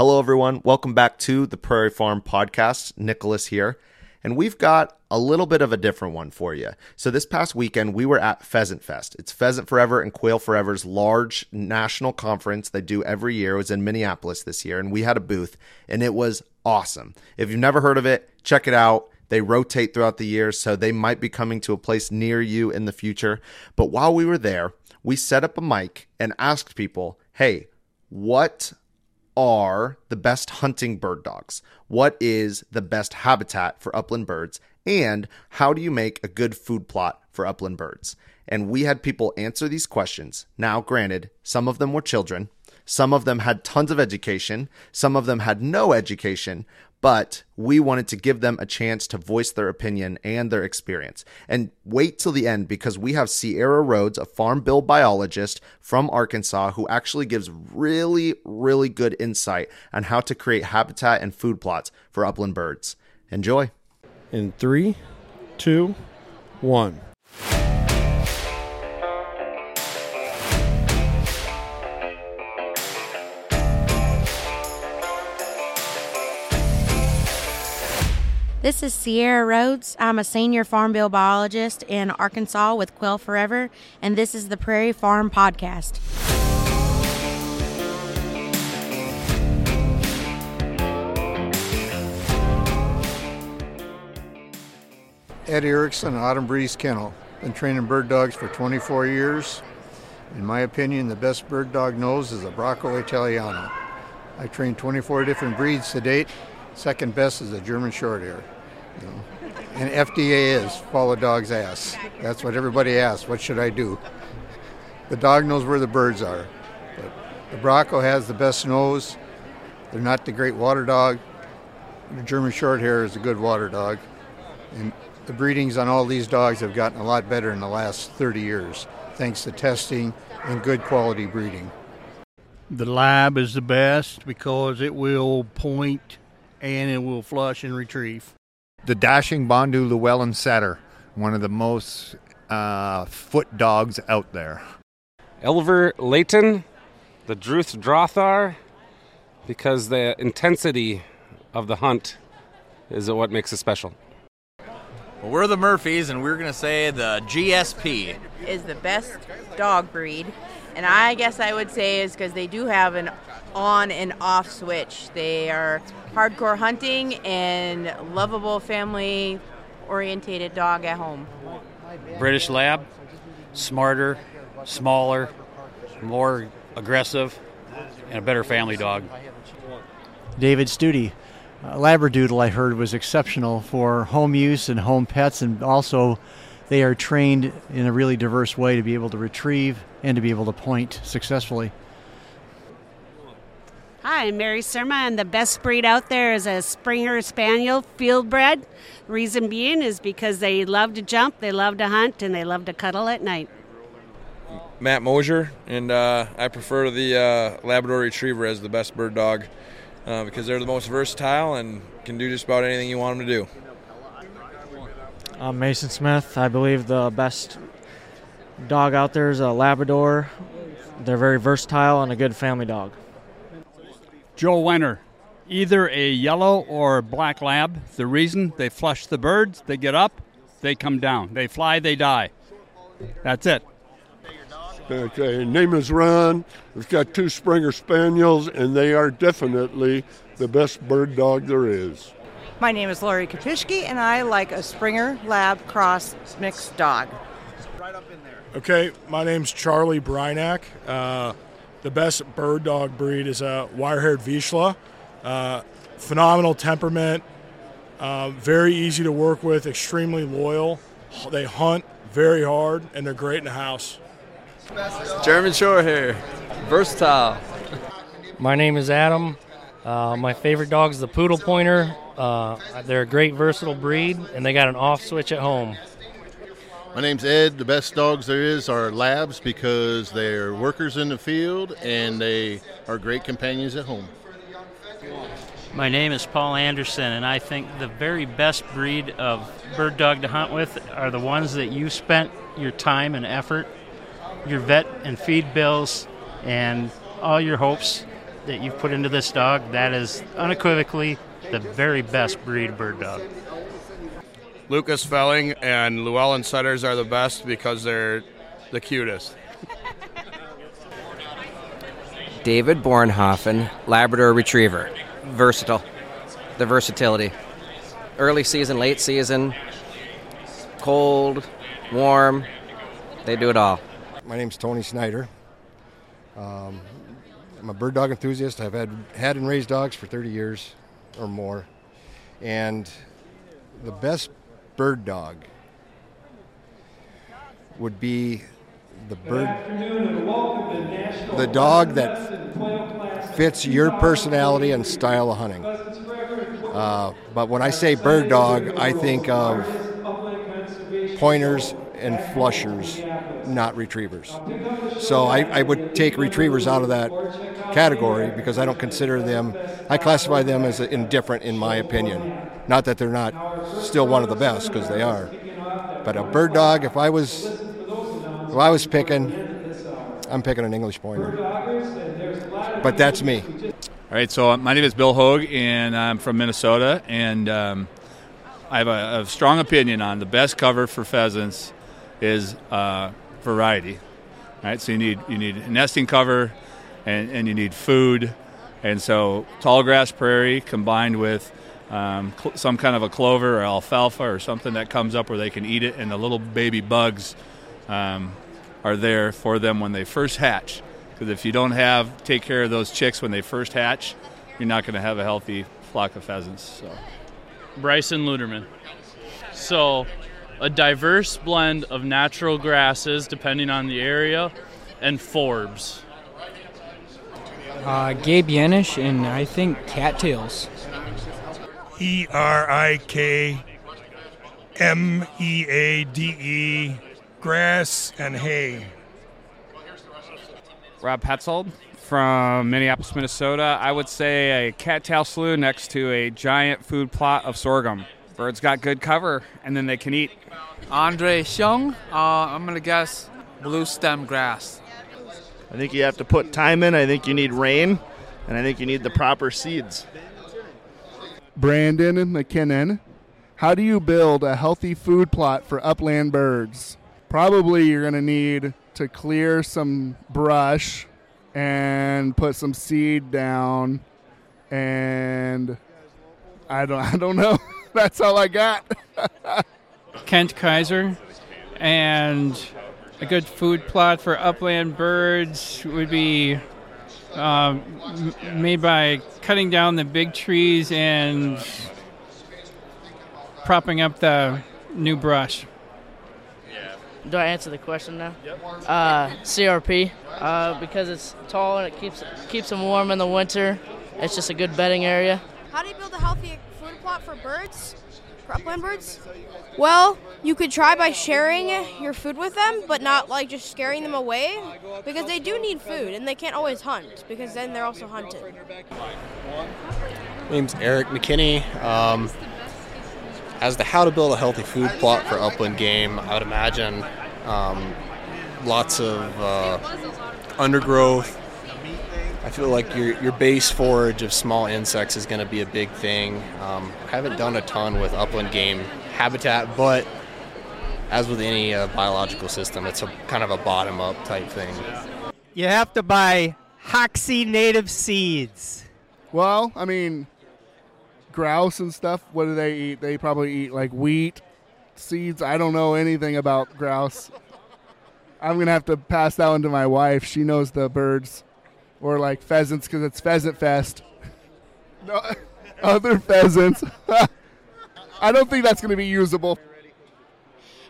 Hello, everyone. Welcome back to the Prairie Farm Podcast. Nicholas here. And we've got a little bit of a different one for you. So, this past weekend, we were at Pheasant Fest. It's Pheasant Forever and Quail Forever's large national conference they do every year. It was in Minneapolis this year, and we had a booth, and it was awesome. If you've never heard of it, check it out. They rotate throughout the year, so they might be coming to a place near you in the future. But while we were there, we set up a mic and asked people, hey, what are the best hunting bird dogs? What is the best habitat for upland birds? And how do you make a good food plot for upland birds? And we had people answer these questions. Now, granted, some of them were children, some of them had tons of education, some of them had no education, but we wanted to give them a chance to voice their opinion and their experience. And wait till the end because we have Cierra Rhodes, a farm bill biologist from Arkansas, who actually gives really, really good insight on how to create habitat and food plots for upland birds. Enjoy. In three, two, one. This is Cierra Rhodes. I'm a senior farm bill biologist in Arkansas with Quail Forever, and this is the Prairie Farm Podcast. Ed Erickson, Autumn Breeze Kennel. Been training bird dogs for 24 years. In my opinion, the best bird dog nose is a Bracco Italiano. I've trained 24 different breeds to date. Second best is a German Shorthair. You know. And FDA is follow dog's ass. That's what everybody asks. What should I do? The dog knows where the birds are. But the Bracco has the best nose. They're not the great water dog. The German Shorthair is a good water dog. And the breedings on all these dogs have gotten a lot better in the last 30 years, thanks to testing and good quality breeding. The lab is the best because it will point and it will flush and retrieve. The dashing Bondu Llewellyn setter, one of the most uh, foot dogs out there. Elver Layton, the Deutsch Drahthaar, because the intensity of the hunt is what makes it special. Well, we're the Murphys, and we're going to say the GSP is the best dog breed. And I guess I would say is because they do have an on and off switch. They are hardcore hunting and lovable family orientated dog at home. British Lab, smarter, smaller, more aggressive, and a better family dog. David Studi. Uh, Labradoodle, I heard, was exceptional for home use and home pets, and also they are trained in a really diverse way to be able to retrieve and to be able to point successfully. Hi, I'm Mary Surma, and the best breed out there is a Springer Spaniel field bred. Reason being is because they love to jump, they love to hunt, and they love to cuddle at night. Matt Mosier, and uh, I prefer the uh, Labrador Retriever as the best bird dog uh, because they're the most versatile and can do just about anything you want them to do. I'm Mason Smith. I believe the best dog out there is a Labrador. They're very versatile and a good family dog. Joe Wenner, either a yellow or black lab. The reason they flush the birds, they get up, they come down. They fly, they die. That's it. Okay, name is Ron. We've got two Springer Spaniels, and they are definitely the best bird dog there is. My name is Lori Kapishki, and I like a Springer Lab Cross mixed dog. Okay, my name's Charlie Brynack. Uh, the best bird dog breed is a wire-haired Vizsla. Uh, phenomenal temperament, uh, very easy to work with, extremely loyal. They hunt very hard, and they're great in the house. German Shorthair, versatile. My name is Adam. Uh, my favorite dog is the Poodle Pointer. Uh, they're a great versatile breed, and they got an off switch at home. My name's Ed. The best dogs there is are labs because they're workers in the field and they are great companions at home. My name is Paul Anderson, and I think the very best breed of bird dog to hunt with are the ones that you spent your time and effort, your vet and feed bills, and all your hopes that you've put into this dog, that is unequivocally the very best breed of bird dog. Lucas Felling and Llewellyn Setters are the best because they're the cutest. David Bornhofen, Labrador Retriever. Versatile. The versatility. Early season, late season, cold, warm, they do it all. My name's Tony Snyder. Um, I'm a bird dog enthusiast. I've had, had and raised dogs for 30 years or more. And the best bird dog would be the bird the dog that fits your personality and style of hunting. Uh, but when I say bird dog, I think of pointers and flushers, not retrievers. So I, I would take retrievers out of that category because I don't consider them, I classify them as indifferent in my opinion. Not that they're not still one of the best because they are. But a bird dog, if I was, if I was picking, I'm picking an English pointer. But that's me. All right, so my name is Bill Hogue, and I'm from Minnesota, and um, I have a, a, strong opinion on the best cover for pheasants is uh, variety. Right, so you need you need nesting cover, and, and you need food, and so tall grass prairie combined with um, cl- some kind of a clover or alfalfa or something that comes up where they can eat it, and the little baby bugs um, are there for them when they first hatch. Because if you don't have take care of those chicks when they first hatch, you're not going to have a healthy flock of pheasants. So. Bryson Luderman. So, a diverse blend of natural grasses depending on the area and forbs. Uh, Gabe Yanish and I think cattails. E R I K M E A D E, grass and hay. Rob Petzold from Minneapolis, Minnesota. I would say a cattail slough next to a giant food plot of sorghum. Birds got good cover, and then they can eat. Andre Xiong, uh, I'm going to guess blue stem grass. I think you have to put time in. I think you need rain, and I think you need the proper seeds. Brandon McKinnon, how do you build a healthy food plot for upland birds? Probably you're going to need to clear some brush and put some seed down and I don't I don't know. That's all I got. Kent Kaiser and a good food plot for upland birds would be um, made by cutting down the big trees and propping up the new brush. Do I answer the question now? Uh, CRP, uh, because it's tall and it keeps keeps them warm in the winter. It's just a good bedding area. How do you build a healthy food plot for birds, for upland birds? Well, you could try by sharing your food with them, but not like just scaring them away, because they do need food and they can't always hunt, because then they're also hunted. My name's Eric McKinney. Um, as to how to build a healthy food plot for upland game, I would imagine um, lots of uh, undergrowth. I feel like your, your base forage of small insects is going to be a big thing. Um, I haven't done a ton with upland game habitat, but as with any uh, biological system, it's a kind of a bottom up type thing. You have to buy Hoxie native seeds. Well, I mean, grouse and stuff, what do they eat? They probably eat like wheat, seeds. I don't know anything about grouse. I'm going to have to pass that one to my wife. She knows the birds. Or like pheasants because it's Pheasant Fest. no, other pheasants. I don't think that's going to be usable.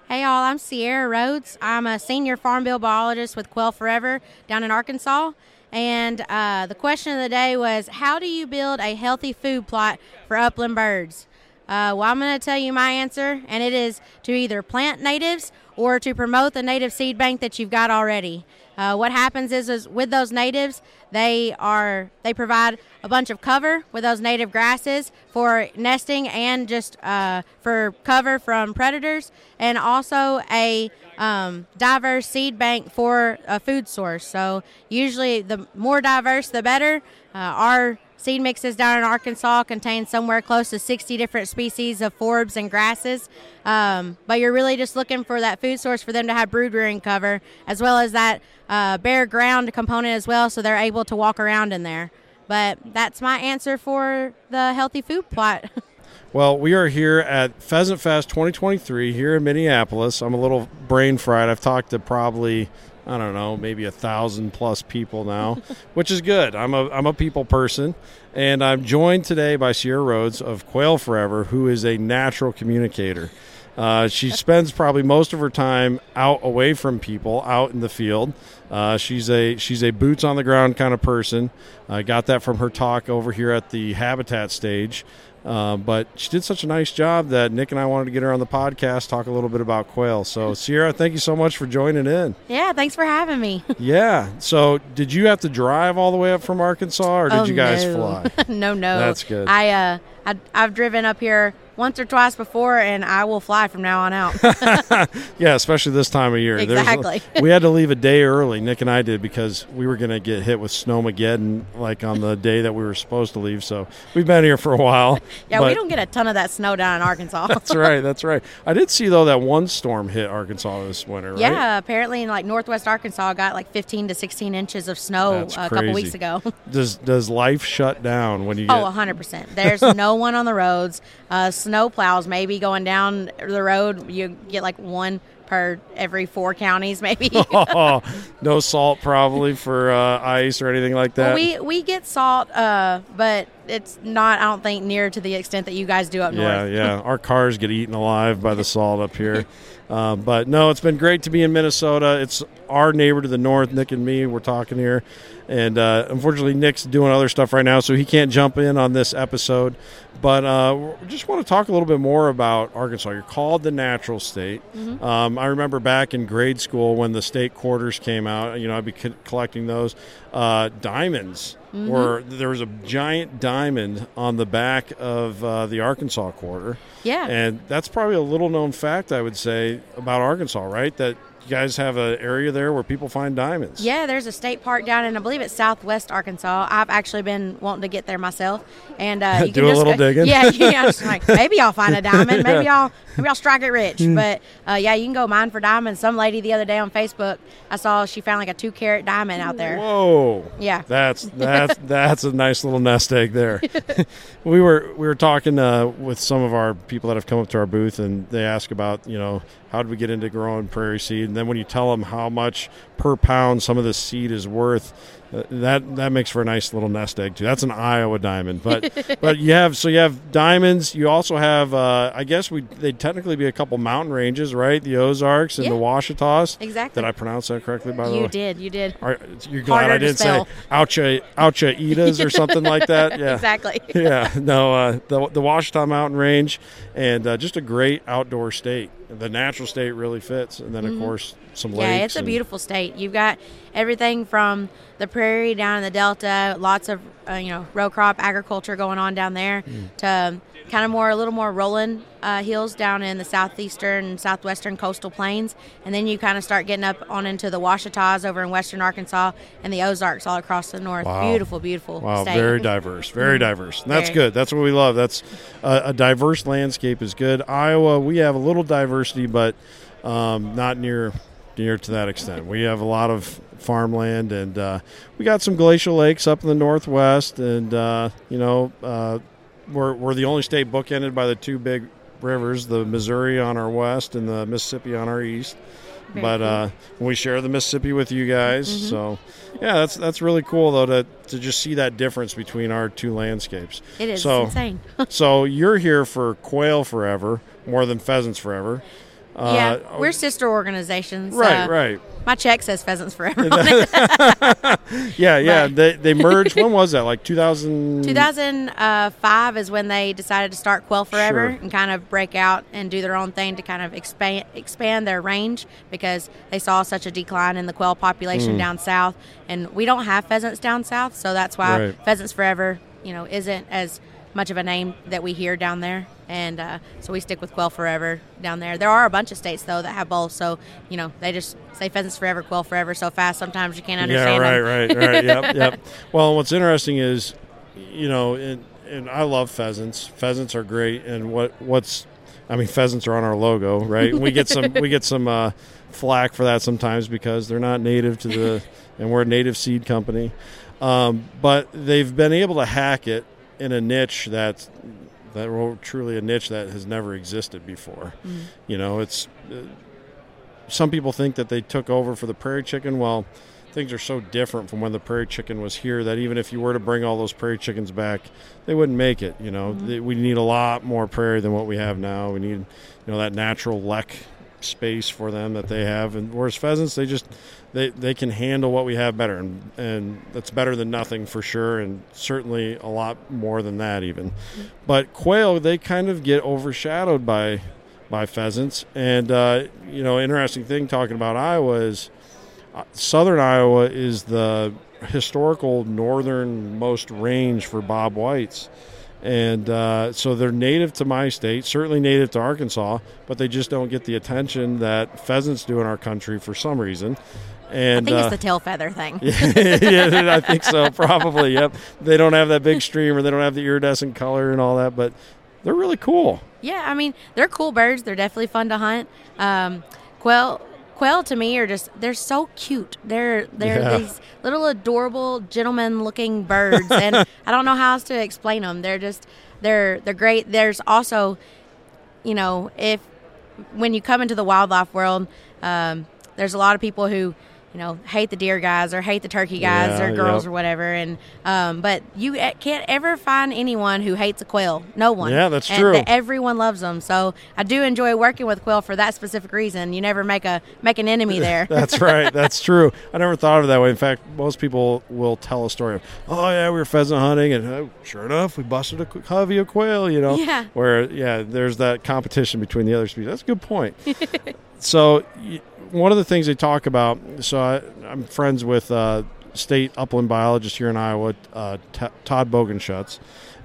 Hey, all, I'm Cierra Rhodes. I'm a senior farm bill biologist with Quail Forever down in Arkansas. And uh, the question of the day was how do you build a healthy food plot for upland birds? Uh, well, I'm going to tell you my answer, and it is to either plant natives or to promote the native seed bank that you've got already. Uh, what happens is, is with those natives, they are they provide a bunch of cover with those native grasses for nesting and just uh, for cover from predators, and also a um, diverse seed bank for a food source. So usually, the more diverse, the better. Uh, our seed mixes down in Arkansas contain somewhere close to 60 different species of forbs and grasses. Um, but you're really just looking for that food source for them to have brood rearing cover, as well as that uh, bare ground component as well, so they're able to walk around in there. But that's my answer for the healthy food plot. Well, we are here at Pheasant Fest 2023 here in Minneapolis. I'm a little brain fried. I've talked to probably I don't know, maybe a thousand plus people now, which is good. I'm a I'm a people person, and I'm joined today by Cierra Rhodes of Quail Forever, who is a natural communicator. Uh, she spends probably most of her time out away from people, out in the field. Uh, she's a she's a boots on the ground kind of person. I got that from her talk over here at the Habitat stage. Uh, but she did such a nice job that Nick and I wanted to get her on the podcast, talk a little bit about quail. So, Cierra, thank you so much for joining in. yeah, thanks for having me. yeah. So, did you have to drive all the way up from Arkansas, or did Oh, you guys no. fly? no, no. That's good. I uh, I, I've driven up here once or twice before, and I will fly from now on out. yeah, especially this time of year. There's- Exactly. we had to leave a day early. Nick and I did because we were going to get hit with snowmageddon like on the day that we were supposed to leave. So we've been here for a while. yeah, we don't get a ton of that snow down in Arkansas. That's right. That's right. I did see though that one storm hit Arkansas this winter. Right? Yeah, apparently in like northwest Arkansas got like 15 to 16 inches of snow That's a couple weeks ago. Does does life shut down when you get? Oh, 100%. There's no one on the roads. Uh, snow plows maybe going down the road. You get like one per every four counties, maybe. no salt probably for uh, ice or anything like that. Well, we we get salt, uh, but it's not. I don't think near to the extent that you guys do up yeah, north. Yeah, yeah. Our cars get eaten alive by the salt up here. Um, but no, it's been great to be in Minnesota. It's our neighbor to the north. Nick and me, we're talking here, and uh, unfortunately, Nick's doing other stuff right now, so he can't jump in on this episode. But uh, just want to talk a little bit more about Arkansas. You're called the natural state. Mhm. Um, I remember back in grade school when the state quarters came out. You know, I'd be co- collecting those uh, diamonds. Mhm. Were there was a giant diamond on the back of uh, the Arkansas quarter? Yeah. and that's probably a little known fact I would say about Arkansas, right? That you guys have an area there where people find diamonds. Yeah, there's a state park down in I believe it's Southwest Arkansas. I've actually been wanting to get there myself, and uh, you Do can a just little go- digging. Yeah, yeah. Just like maybe I'll find a diamond. Maybe I'll maybe I'll strike it rich. Mm. But uh, yeah, you can go mine for diamonds. Some lady the other day on Facebook, I saw she found like a two carat diamond out there. Whoa. Yeah. That's that's that's a nice little nest egg there. we were we were talking uh, with some of our people that have come up to our booth, and they ask about you know how did we get into growing prairie seed, and then when you tell them how much per pound some of the seed is worth. Uh, That that makes for a nice little nest egg too. That's an Iowa diamond, but but you have so you have diamonds. You also have uh, I guess we they'd technically be a couple mountain ranges, right? The Ozarks and the Yeah. Ouachitas. Exactly. Did I pronounce that correctly? By the way, You did, you did. Are, you're glad Harder I didn't say. Oucha Oucha Edas or something like that. Yeah, Exactly. yeah, no, uh, the the Ouachita Mountain Range, and uh, just a great outdoor state. The natural state really fits, and then of course some lakes. Yeah, it's a and- beautiful state. You've got everything from the prairie down in the delta, lots of uh, you know row crop agriculture going on down there, Mm. to kind of more a little more rolling uh, hills down in the southeastern, southwestern coastal plains, and then you kind of start getting up on into the Ouachitas over in western Arkansas and the Ozarks all across the north. Wow. Beautiful, beautiful Wow, state. very diverse, very Mhm. diverse. And that's Very. good. That's what we love. That's uh, a diverse landscape is good. Iowa, we have a little diversity, but um, not near near to that extent. We have a lot of farmland, and uh, we got some glacial lakes up in the northwest, and uh, you know, uh, we're we're the only state bookended by the two big rivers, the Missouri on our west and the Mississippi on our east. Very but cool. uh, we share the Mississippi with you guys, Mhm. so yeah, that's that's really cool though to to just see that difference between our two landscapes. It is so, insane. so you're here for quail forever, more than pheasants forever. Uh, yeah, we're sister organizations. Right, uh, right. My check says Pheasants Forever yeah, yeah. They they merged. when was that? Like 2000. 2005 is when they decided to start Quail Forever Sure. and kind of break out and do their own thing to kind of expand expand their range because they saw such a decline in the quail population Mm. down south, and we don't have pheasants down south, so that's why Right. Pheasants Forever, you know, isn't as much of a name that we hear down there, and uh, so we stick with Quail Forever down there. There are a bunch of states though that have both, so you know they just say Pheasants Forever, Quail Forever so fast sometimes you can't understand. Yeah, right, them. right, right. Yep, yep. Well, what's interesting is, you know, and, and I love pheasants. Pheasants are great, and what what's, I mean, pheasants are on our logo, right? We get some we get some uh, flack for that sometimes because they're not native to the, and we're a native seed company, um, but they've been able to hack it in a niche that's that well, truly a niche that has never existed before. Mhm. You know, it's. Uh, some people think that they took over for the prairie chicken. Well, things are so different from when the prairie chicken was here that even if you were to bring all those prairie chickens back, they wouldn't make it. You know, Mhm. They- we need a lot more prairie than what we have now. We need, you know, that natural lek space for them that they have. And whereas pheasants, they just they, they can handle what we have better, and and that's better than nothing for sure, and certainly a lot more than that even. But quail, they kind of get overshadowed by by pheasants. And uh, you know, interesting thing talking about Iowa is uh, southern Iowa is the historical northernmost range for bob whites. And uh, so they're native to my state, certainly native to Arkansas, but they just don't get the attention that pheasants do in our country for some reason. And I think uh, it's the tail feather thing. yeah, I think so. Probably. Yep. They don't have that big stream, or They don't have the iridescent color and all that, but they're really cool. Yeah, I mean they're cool birds. They're definitely fun to hunt. Um, quail, quail to me are just they're so cute. They're they're Yeah. these little adorable gentleman-looking birds, and I don't know how else to explain them. They're just they're they're great. There's also, you know, if when you come into the wildlife world, um, there's a lot of people who. You know, hate the deer guys or hate the turkey guys Yeah, or girls yep. or whatever, and um, but you can't ever find anyone who hates a quail. No one. Yeah, that's And true. the- everyone loves them. So I do enjoy working with Quill for that specific reason. You never make a make an enemy there. That's right. That's true. I never thought of it that way. In fact, most people will tell a story of, oh yeah, we were pheasant hunting, and uh, sure enough, we busted a covey of quail. You know, Yeah. Where yeah, there's that competition between the other species. That's a good point. so one of the things they talk about. So I, I'm friends with uh, state upland biologist here in Iowa, uh, T- Todd Bogenschutz,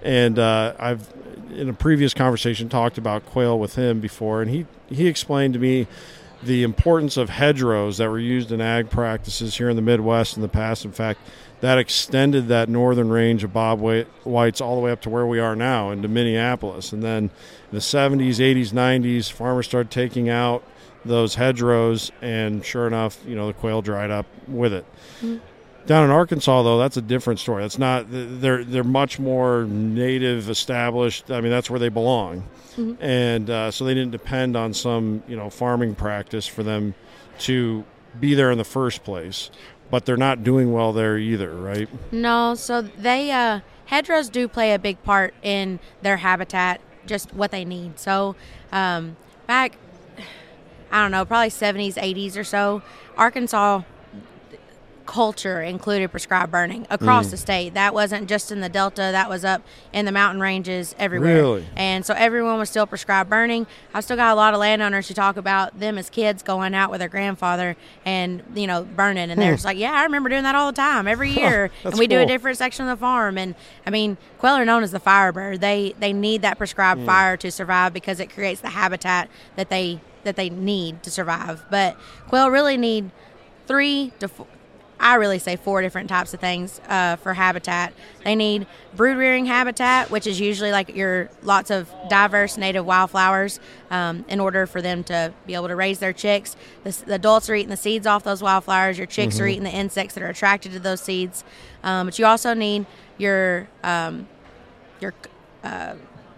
and uh, I've in a previous conversation talked about quail with him before, and he he explained to me the importance of hedgerows that were used in ag practices here in the Midwest in the past. In fact, that extended that northern range of bob whites all the way up to where we are now into Minneapolis. And then in the 70s, 80s, 90s, farmers started taking out those hedgerows, and sure enough, you know, the quail dried up with it. Down in Arkansas, though, that's a different story. That's not they're they're much more native, established. I mean, that's where they belong, Mhm. and uh, so they didn't depend on some you know farming practice for them to be there in the first place. But they're not doing well there either, right? No, so they uh, hedgerows do play a big part in their habitat, just what they need. So um, back, I don't know, probably seventies, eighties or so, Arkansas culture included prescribed burning across Mm. the state. That wasn't just in the Delta, that was up in the mountain ranges everywhere. Really? And so everyone was still prescribed burning. I've still got a lot of landowners who talk about them as kids going out with their grandfather and, you know, burning. And they're Hmm. just like, yeah, I remember doing that all the time every year. and we do a different section of the farm. And I mean, quail are known as the firebird. They, they need that prescribed Hmm. fire to survive because it creates the habitat that they, that they need to survive. But quail really need three to four, I really say four different types of things uh, for habitat. They need brood rearing habitat, which is usually like your lots of diverse native wildflowers um, in order for them to be able to raise their chicks. The, the adults are eating the seeds off those wildflowers. Your chicks are Mhm. eating the insects that are attracted to those seeds. Um, but you also need your um, your uh,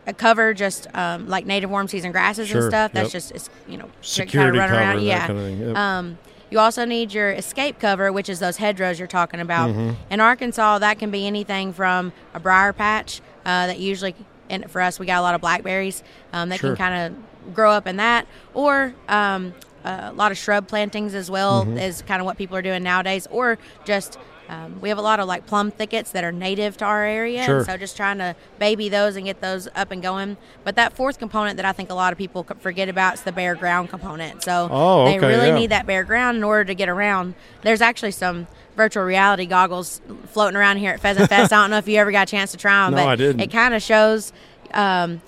a cover just um, like native warm season grasses Sure, and stuff. That's yep. just it's, you know Security kind of run cover, around. Yeah. kind of yep. Um, you also need your escape cover, which is those hedgerows you're talking about. Mhm. In Arkansas, that can be anything from a briar patch uh, that usually, and for us, we got a lot of blackberries um, that Sure. can kind of grow up in that, or um, a lot of shrub plantings as well Mhm. is kind of what people are doing nowadays, or just. Um, we have a lot of like plum thickets that are native to our area, Sure. so just trying to baby those and get those up and going. But that fourth component that I think a lot of people forget about is the bare ground component. So Oh, they really yeah. need that bare ground in order to get around. There's actually some virtual reality goggles floating around here at Pheasant Fest. I don't know if you ever got a chance to try them, No, but I didn't. it kind of shows um,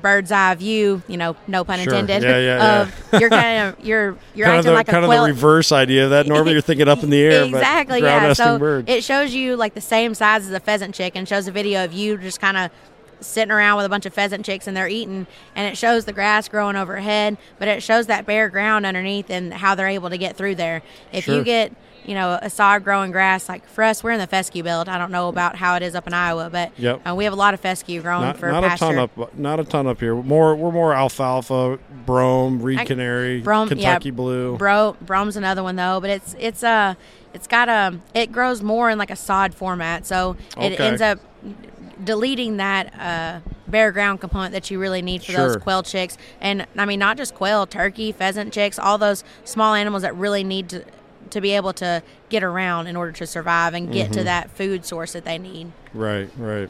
bird's eye view. You know, no pun Sure. intended. Yeah, yeah, of yeah. you're kind of you're you're kind of acting the, like a kind of the reverse idea of that. Normally you're thinking up in the air, exactly, but yeah. So bird. it shows you like the same size as a pheasant chick, and shows a video of you just kind of sitting around with a bunch of pheasant chicks and they're eating and it shows the grass growing overhead but it shows that bare ground underneath and how they're able to get through there if Sure. you get you know a sod growing grass like for us we're in the fescue belt i don't know about how it is up in iowa but Yep. uh, we have a lot of fescue growing not, for not pasture a ton up, not a ton up here. More, we're more alfalfa, brome, reed I- canary, Brom- yeah, Kentucky blue. Bro, brome's another one though, but it's it's uh it's got a it grows more in like a sod format, so it Okay. ends up deleting that uh, bare ground component that you really need for those quail chicks. And I mean, not just quail, turkey, pheasant chicks, all those small animals that really need to to be able to get around in order to survive and get to Mhm. that food source that they need. Right, right.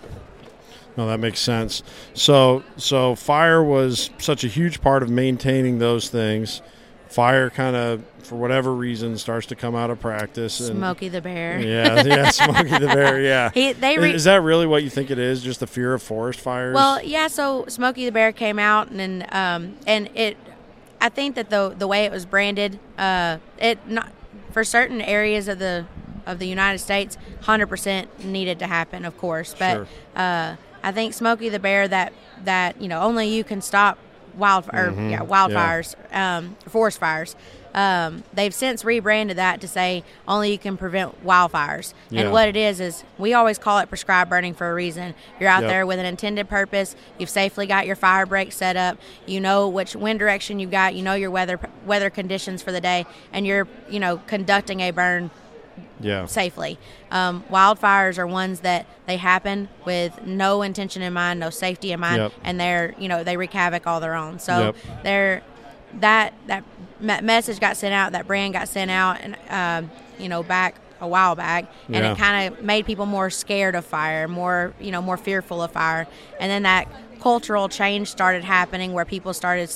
No, that makes sense. So, so fire was such a huge part of maintaining those things. Fire kind of, for whatever reason, starts to come out of practice. And, Smokey the Bear. Yeah, yeah, Smokey the Bear. Yeah. He- they re- is that really what you think it is? Just the fear of forest fires? Well, yeah. So Smokey the Bear came out, and um, and it, I think that the the way it was branded, uh, it not for certain areas of the of the United States, hundred percent needed to happen, of course. But Sure. uh, I think Smokey the Bear that that you know only you can stop wild or Mhm, yeah yeah. wildfires, um, forest fires. Um, they've since rebranded that to say only you can prevent wildfires. Yeah. And what it is is we always call it prescribed burning for a reason. You're out Yep. there with an intended purpose. You've safely got your fire break set up. You know which wind direction you've got. You know your weather weather conditions for the day, and you're you know conducting a burn yeah. safely. Um, wildfires are ones that they happen with no intention in mind, no safety in mind, Yep. and they're you know they wreak havoc all their own. So Yep. they're that that me- message got sent out, that brand got sent out, and um, you know back a while back, and Yeah. it kind of made people more scared of fire, more you know more fearful of fire, and then that cultural change started happening where people started.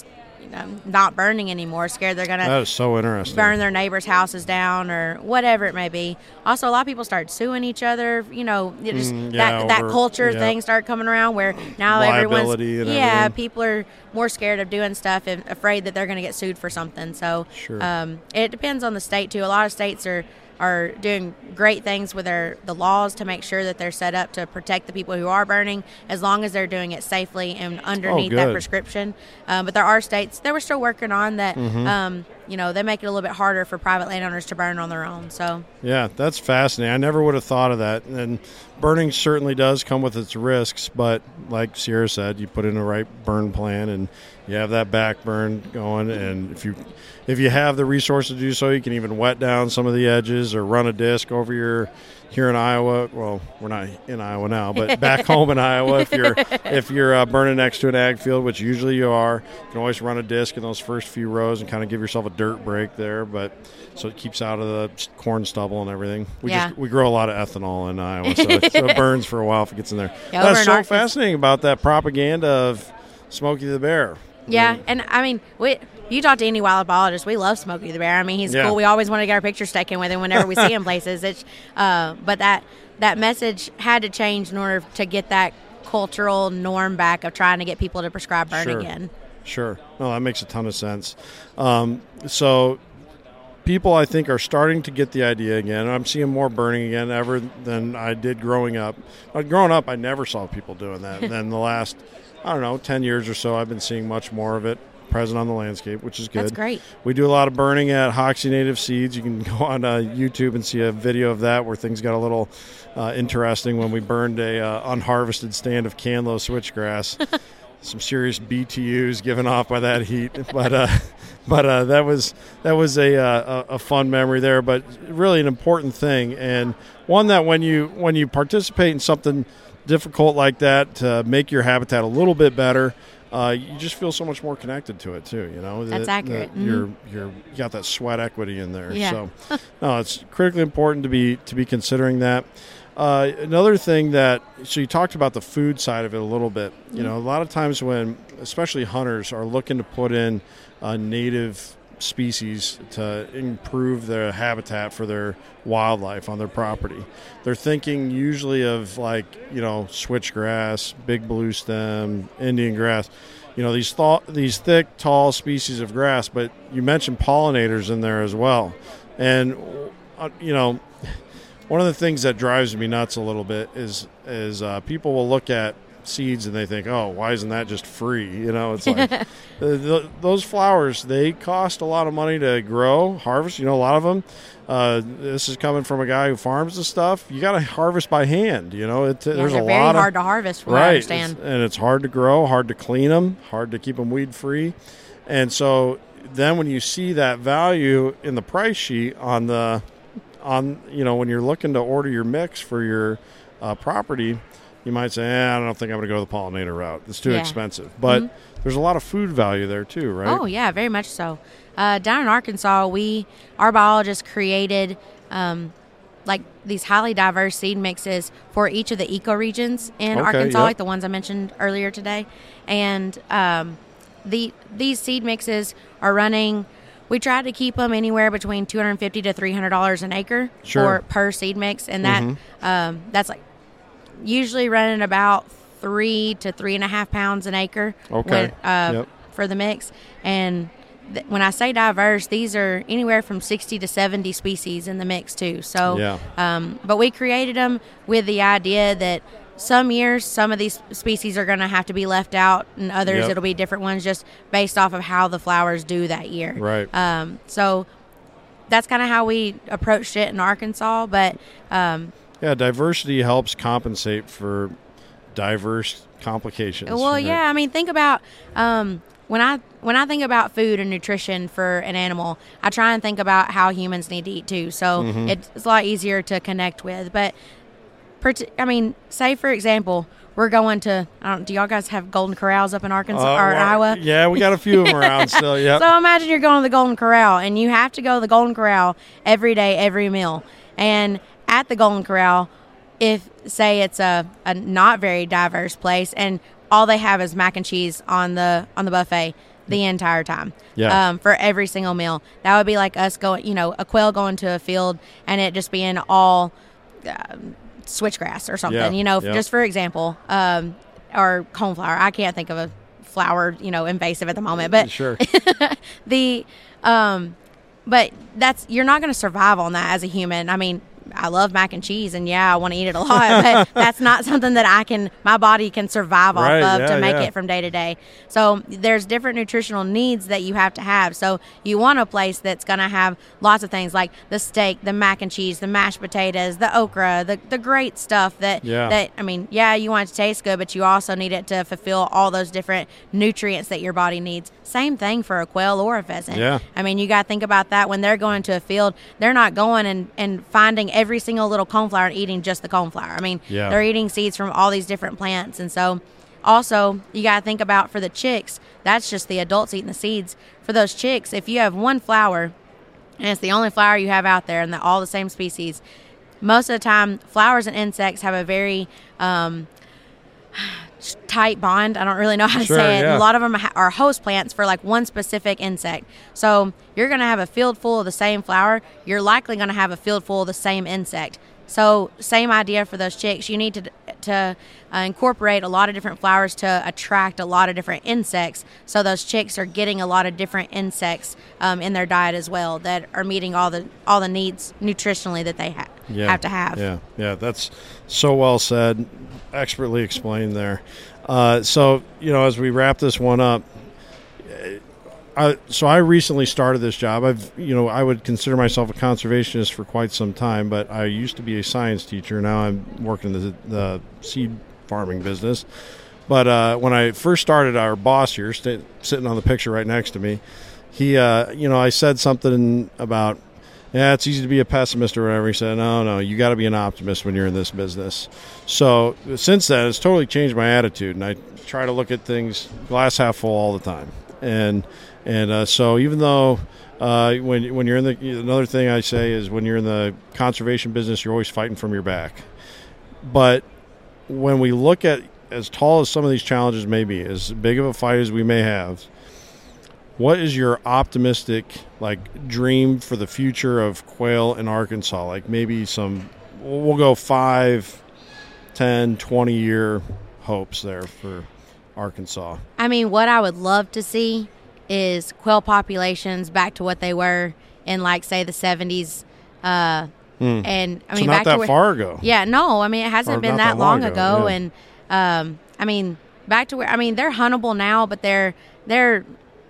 You know, not burning anymore, scared they're gonna That is so interesting. burn their neighbors' houses down or whatever it may be. Also, a lot of people start suing each other. You know, it just Mm, yeah, that that over- culture yeah. thing started coming around where now everyone's Liability and yeah, everything. people are more scared of doing stuff and afraid that they're going to get sued for something. So Sure. um, it depends on the state too. A lot of states are are doing great things with their the laws to make sure that they're set up to protect the people who are burning as long as they're doing it safely and underneath that prescription. Um, but there are states that we're still working on that. Mhm. Um, you know, they make it a little bit harder for private landowners to burn on their own. So Yeah, that's fascinating. I never would have thought of that. And burning certainly does come with its risks, but like Cierra said, you put in a right burn plan and you have that back burn going. And if you if you have the resources to do so, you can even wet down some of the edges or run a disc over your. Here in Iowa, well, we're not in Iowa now, but back home in Iowa, if you're if you're uh, burning next to an ag field, which usually you are, you can always run a disc in those first few rows and kind of give yourself a dirt break there. But so it keeps out of the corn stubble and everything. We Yeah. just we grow a lot of ethanol in Iowa, so it, so it burns for a while if it gets in there. Yeah, That's so Arkansas- fascinating about that propaganda of Smokey the Bear. Yeah, and I mean, we, you talk to any wild biologist, we love Smokey the Bear. I mean, he's Yeah. cool. We always want to get our pictures taken with him whenever we see him places. It's, uh, but that that message had to change in order to get that cultural norm back of trying to get people to prescribe burn Sure. again. Sure. No, that makes a ton of sense. Um, so people, I think, are starting to get the idea again. I'm seeing more burning again ever than I did growing up. Uh, growing up, I never saw people doing that. And then the last, I don't know, 10 years or so, I've been seeing much more of it present on the landscape, which is good. That's great. We do a lot of burning at Hoxie Native Seeds. You can go on uh, YouTube and see a video of that where things got a little uh, interesting when we burned a uh, unharvested stand of Kanlow switchgrass. Some serious BTUs given off by that heat, but uh, but uh, that was that was a, uh, a a fun memory there. But really an important thing, and one that when you when you participate in something difficult like that to make your habitat a little bit better, uh, you just feel so much more connected to it too. You know, That's That- accurate. that You're Mhm. you're you got that sweat equity in there. Yeah. So no, it's critically important to be to be considering that. Uh, another thing that so you talked about the food side of it a little bit. You Mhm. know, a lot of times when especially hunters are looking to put in uh, native species to improve their habitat for their wildlife on their property. They're thinking usually of like, you know, switchgrass, big blue stem, Indian grass, you know, these th- these thick, tall species of grass, but you mentioned pollinators in there as well. And uh, you know, one of the things that drives me nuts a little bit is is uh, people will look at seeds and they think, "Oh, why isn't that just free?" You know, it's like th- th- those flowers they cost a lot of money to grow, harvest. You know, a lot of them. Uh, this is coming from a guy who farms the stuff. You got to harvest by hand. You know, it, there's they're a very lot hard of, to harvest, from what I right? understand. it's- and it's hard to grow, hard to clean them, hard to keep them weed free, and so then when you see that value in the price sheet on the on you know when you're looking to order your mix for your uh, property, you might say, eh, I don't think I'm going to go the pollinator route. It's too Yeah. expensive. But Mhm. there's a lot of food value there too, right? Oh yeah, very much so. Uh, down in Arkansas, we our biologists created um, like these highly diverse seed mixes for each of the ecoregions in Okay, Arkansas, yep. like the ones I mentioned earlier today, and um, the these seed mixes are running. We try to keep them anywhere between two hundred fifty to three hundred dollars an acre Sure. for per seed mix, and that Mhm. um, that's like usually running about three to three and a half pounds an acre. Okay. when, uh, Yep. for the mix. And th- when I say diverse, these are anywhere from 60 to 70 species in the mix, too. So, Yeah. um, but we created them with the idea that some years, some of these species are going to have to be left out, and others Yep. it'll be different ones just based off of how the flowers do that year. Right. Um, so that's kind of how we approached it in Arkansas. But um, Yeah, diversity helps compensate for diverse complications. Well, right? yeah. I mean, think about um, when I when I think about food and nutrition for an animal, I try and think about how humans need to eat too. So Mhm. it's a lot easier to connect with. But I mean, say for example, we're going to. I don't, do y'all guys have golden corrals up in Arkansas Uh, or well, Iowa? Yeah, we got a few of them around still. Yeah. So imagine you're going to the Golden Corral and you have to go to the Golden Corral every day, every meal. And at the Golden Corral, if say it's a, a not very diverse place and all they have is mac and cheese on the on the buffet the entire time. Yeah. Um, for every single meal. That would be like us going, you know, a quail going to a field and it just being all um, switchgrass or something, Yeah, you know, yeah. just for example, um, or coneflower. I can't think of a flower, you know, invasive at the moment, but Sure. the um but that's you're not going to survive on that as a human i mean i love mac and cheese and yeah i want to eat it a lot but that's not something that i can my body can survive Right, off of yeah, to make yeah. it from day to day so there's different nutritional needs that you have to have so you want a place that's going to have lots of things like the steak the mac and cheese the mashed potatoes the okra the, the great stuff that Yeah. that I mean, yeah, you want it to taste good, but you also need it to fulfill all those different nutrients that your body needs. Same thing for a quail or a pheasant. Yeah. I mean, you got to think about that when they're going to a field, they're not going and, and finding every single little coneflower and eating just the coneflower. I mean, Yeah. they're eating seeds from all these different plants. And so, also, you got to think about for the chicks, that's just the adults eating the seeds. For those chicks, if you have one flower, and it's the only flower you have out there and they're all the same species most of the time flowers and insects have a very um, tight bond. I don't really know how to Sure, say it yeah. a lot of them are host plants for like one specific insect. So you're going to have a field full of the same flower you're likely going to have a field full of the same insect. So same idea for those chicks. You need to to uh, incorporate a lot of different flowers to attract a lot of different insects. So those chicks are getting a lot of different insects um, in their diet as well that are meeting all the all the needs nutritionally that they ha- yeah. have to have. Yeah, yeah, that's so well said, expertly explained there. Uh, so you know, as we wrap this one up, eh, I, so I recently started this job. I've you know I would consider myself a conservationist for quite some time, but I used to be a science teacher. Now I'm working the the seed farming business. But uh, when I first started, our boss here, sta sitting on the picture right next to me, he, uh, you know, I said something about yeah, it's easy to be a pessimist or whatever. He said, no, no, you got to be an optimist when you're in this business. So since then, it's totally changed my attitude, and I try to look at things glass half full all the time. And and uh, so even though uh, when when you're in the another thing I say is when you're in the conservation business, you're always fighting from your back. But when we look at as tall as some of these challenges may be, as big of a fight as we may have, what is your optimistic like dream for the future of quail in Arkansas? Like maybe some, we'll go five, 10, 20 year hopes there for Arkansas. I mean, what I would love to see is quail populations back to what they were in, like, say, the 70s. Uh, Hmm. And I So mean, not back that to where, far ago. Yeah, no, I mean, it hasn't Or been that, that long long ago. ago, yeah. And um, I mean, back to where I mean, they're huntable now, but they're they're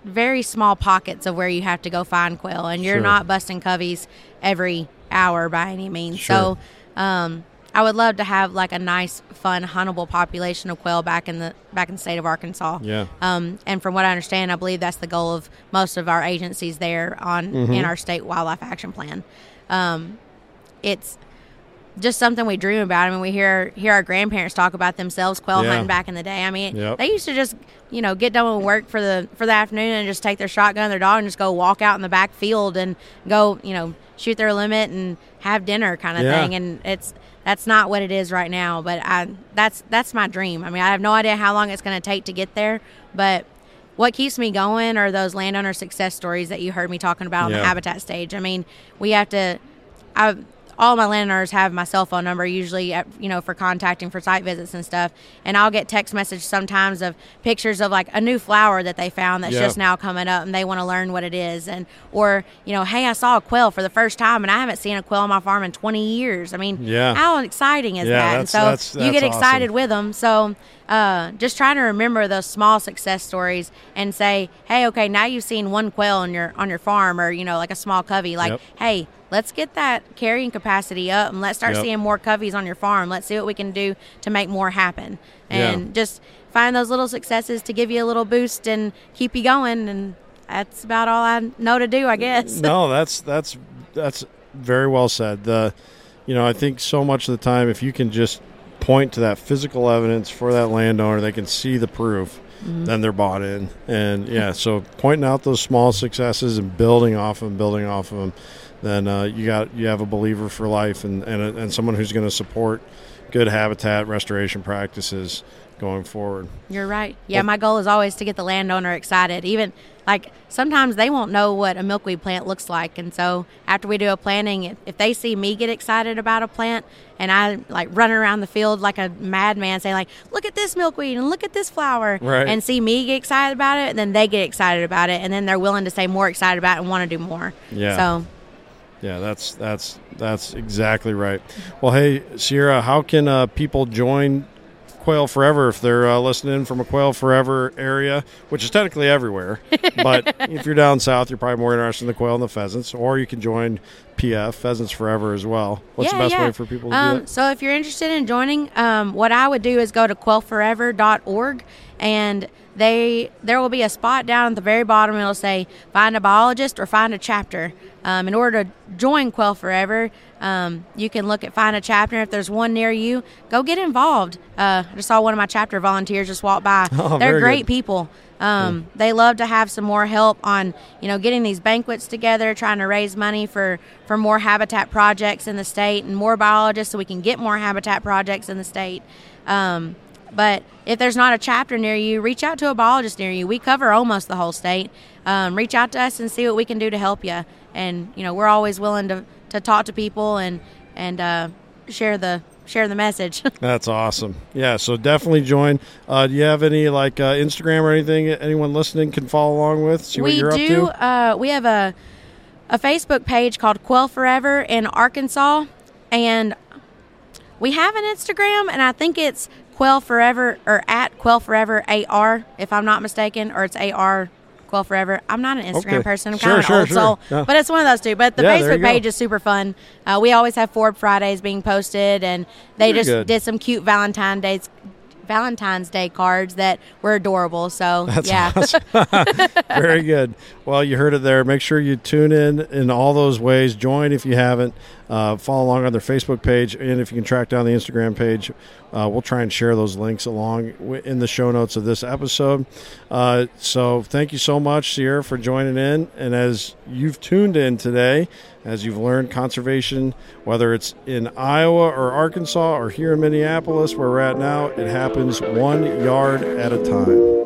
very small pockets of where you have to go find quail, and you're Sure. not busting coveys every hour by any means. Sure. So, um, I would love to have like a nice, fun, huntable population of quail back in the back in the state of Arkansas. Yeah. Um, and from what I understand, I believe that's the goal of most of our agencies there on Mhm. in our state wildlife action plan. Um, it's just something we dream about. I mean, we hear hear our grandparents talk about themselves quail Yeah. hunting back in the day. I mean, Yep. they used to just you know get done with work for the for the afternoon and just take their shotgun, their dog, and just go walk out in the back field and go you know shoot their limit and have dinner kind of Yeah. thing. And it's that's not what it is right now. But I that's that's my dream. I mean, I have no idea how long it's going to take to get there, but what keeps me going are those landowner success stories that you heard me talking about on Yeah. the habitat stage. I mean, we have to. I all my landowners have my cell phone number usually, at, you know, for contacting for site visits and stuff. And I'll get text message sometimes of pictures of like a new flower that they found that's Yeah. just now coming up, and they want to learn what it is. And or you know, hey, I saw a quail for the first time, and I haven't seen a quail on my farm in 20 years. I mean, Yeah. how exciting is Yeah, that? And so that's- you get that's excited with them. So uh, just trying to remember those small success stories and say, hey, okay, now you've seen one quail on your on your farm, or you know, like a small covey. Like, Yep. hey, let's get that carrying capacity up, and let's start Yep. seeing more coveys on your farm. Let's see what we can do to make more happen, Yeah. and just find those little successes to give you a little boost and keep you going. And that's about all I know to do, I guess. no, that's that's that's very well said. The you know, I think so much of the time if you can just point to that physical evidence for that landowner, they can see the proof, Mhm. then they're bought in. And yeah, so pointing out those small successes and building off of them, building off of them, then uh, you got you have a believer for life and and, a, and someone who's going to support good habitat restoration practices going forward. You're right. Yeah, Well- my goal is always to get the landowner excited. Even like sometimes they won't know what a milkweed plant looks like, and so after we do a planting, if, if they see me get excited about a plant, and I like run around the field like a madman, saying like, "Look at this milkweed and look at this flower," Right. and see me get excited about it, then they get excited about it, and then they're willing to say more excited about it and want to do more. Yeah. So Yeah, that's that's that's exactly right. Well, hey Cierra, how can uh, people join Quail Forever if they're uh, listening from a Quail Forever area, which is technically everywhere? but if you're down south, you're probably more interested in the quail and the pheasants, or you can join PF Pheasants Forever as well. What's the best way for people to um, do it? So if you're interested in joining, um, what I would do is go to quailforever.org and they there will be a spot down at the very bottom. It'll say find a biologist or find a chapter. Um, in order to join Quail Forever, um, you can look at find a chapter. If there's one near you, go get involved. Uh, I just saw one of my chapter volunteers just walk by. Oh, They're great good. people. Um, They love to have some more help on, you know, getting these banquets together, trying to raise money for for more habitat projects in the state and more biologists, so we can get more habitat projects in the state. Um, but if there's not a chapter near you, reach out to a biologist near you. We cover almost the whole state. Um, reach out to us and see what we can do to help you. And you know, we're always willing to, to talk to people and and uh, share the share the message. That's awesome. Yeah, so definitely join. Uh, do you have any like uh, Instagram or anything anyone listening can follow along with? See what we you're do. up to. Uh, we have a a Facebook page called Quail Forever in Arkansas, and we have an Instagram, and I think it's Quail Forever or at Quail Forever AR, if I'm not mistaken, or it's AR Quail Forever. I'm not an Instagram Okay. person. I'm Sure, kind of sure, an old sure. soul, Yeah. but it's one of those two. But the Yeah, Facebook page is super fun. Uh, we always have Forb Fridays being posted, and they Very just good. did some cute Valentine's Days. Valentine's Day cards that were adorable. So That's yeah, awesome. Very good. Well, you heard it there. Make sure you tune in in all those ways. Join if you haven't. Uh, follow along on their Facebook page, and if you can track down the Instagram page, uh, we'll try and share those links along in the show notes of this episode. Uh, so, thank you so much, Cierra, for joining in. And as you've tuned in today, as you've learned conservation, whether it's in Iowa or Arkansas or here in Minneapolis, where we're at now, it happens one yard at a time.